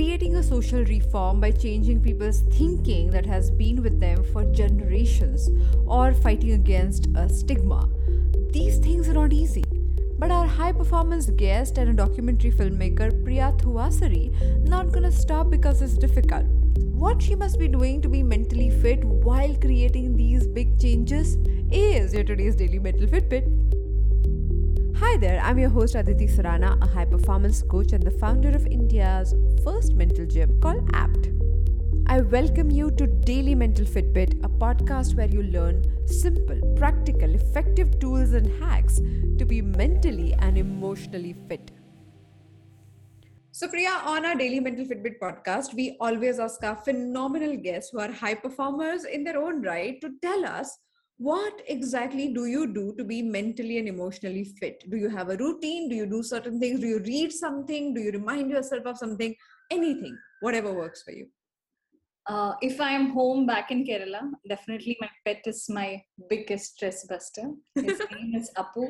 creating a social reform by changing people's thinking that has been with them for generations, or fighting against a stigma. These things are not easy. But our high performance guest and a documentary filmmaker Priya Thuvassery not gonna stop because it's difficult. What she must be doing to be mentally fit while creating these big changes is your today's daily mental Fitbit. Hi there, I'm your host Aditi Surana, a high performance coach and the founder of India's first mental gym called APT. I welcome you to Daily Mental Fitbit, a podcast where you learn simple, practical, effective tools and hacks to be mentally and emotionally fit. So, Priya, on our Daily Mental Fitbit podcast, we always ask our phenomenal guests who are high performers in their own right to tell us what exactly do you do to be mentally and emotionally fit do you have a routine do you do certain things do you read something do you remind yourself of something anything whatever works for you uh, if I am home back in Kerala, definitely my pet is my biggest stress buster. His name is Apu.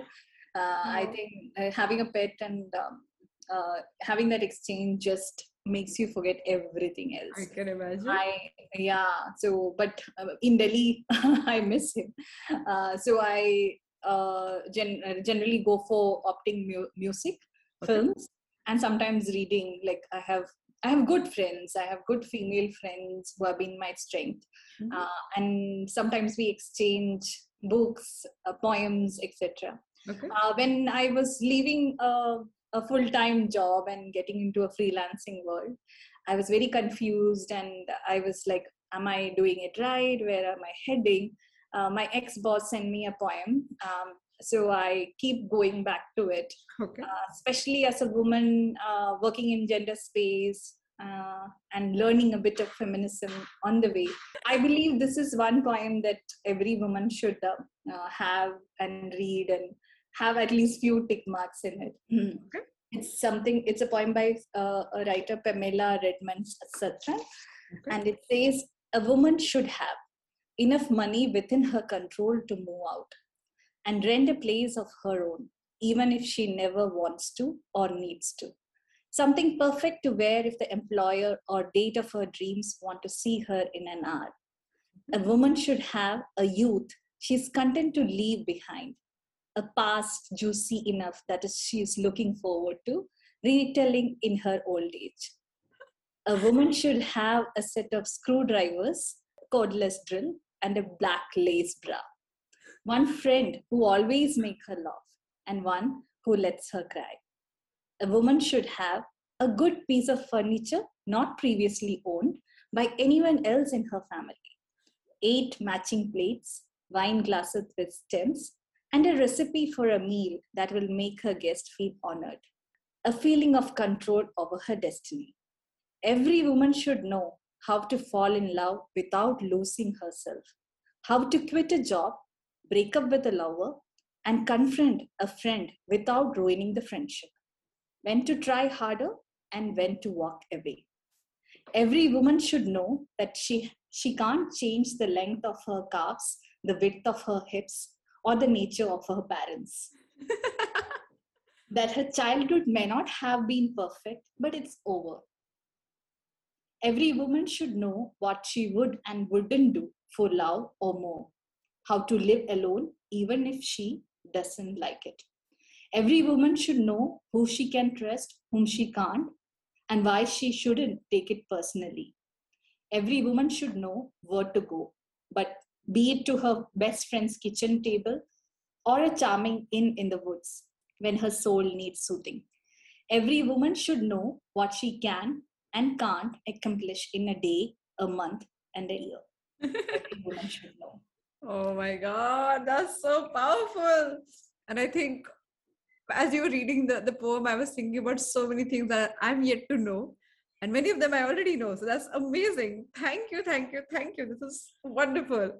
Uh. I think uh, having a pet and um, uh, having that exchange just makes you forget everything else. I can imagine. I yeah. So, but uh, in Delhi, I miss him. Uh, so I uh, gen- uh, generally go for opting mu- music, okay. films, and sometimes reading. Like I have. I have good friends. I have good female friends who have been my strength, mm-hmm. Uh, and sometimes we exchange books, uh, poems, etc. Okay. when I was leaving a full-time job and getting into a freelancing world i was very confused and i was like am i doing it right where am i heading uh, my ex-boss sent me a poem um, so i keep going back to it okay. uh, especially as a woman uh, working in gender space uh, and learning a bit of feminism on the way i believe this is one poem that every woman should uh, uh, have and read and have at least few tick marks in it. Mm. Okay. It's something. It's a poem by uh, a writer Pamela Redmond Satran, okay. and it says a woman should have enough money within her control to move out and rent a place of her own, even if she never wants to or needs to. Something perfect to wear if the employer or date of her dreams want to see her in an hour. A woman should have a youth she's content to leave behind a past juicy enough that she is looking forward to retelling in her old age. A woman should have a set of screwdrivers, cordless drill, and a black lace bra. One friend who always makes her laugh, and one who lets her cry. A woman should have a good piece of furniture not previously owned by anyone else in her family. Eight matching plates, wine glasses with stems, and a recipe for a meal that will make her guest feel honored, a feeling of control over her destiny. Every woman should know how to fall in love without losing herself, how to quit a job, break up with a lover, and confront a friend without ruining the friendship, when to try harder and when to walk away. Every woman should know that she, she can't change the length of her calves, the width of her hips, or the nature of her parents. that her childhood may not have been perfect, but it's over. Every woman should know what she would and wouldn't do for love or more, how to live alone, even if she doesn't like it. Every woman should know who she can trust, whom she can't, and why she shouldn't take it personally. Every woman should know where to go, but be it to her best friend's kitchen table or a charming inn in the woods when her soul needs soothing. Every woman should know what she can and can't accomplish in a day, a month, and a year. Every woman should know. Oh my God, that's so powerful. And I think as you were reading the, the poem, I was thinking about so many things that I'm yet to know and many of them i already know. So that's amazing. Thank you thank you thank you. This is wonderful.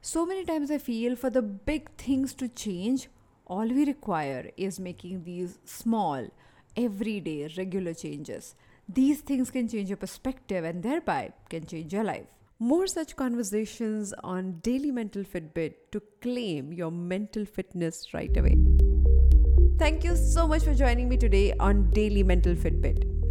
So many times i feel for the big things to change all we require is making these small everyday regular changes. These things can change your perspective and thereby can change your life. More such conversations on daily mental fitbit to claim your mental fitness right away. Thank you so much for joining me today on daily mental fitbit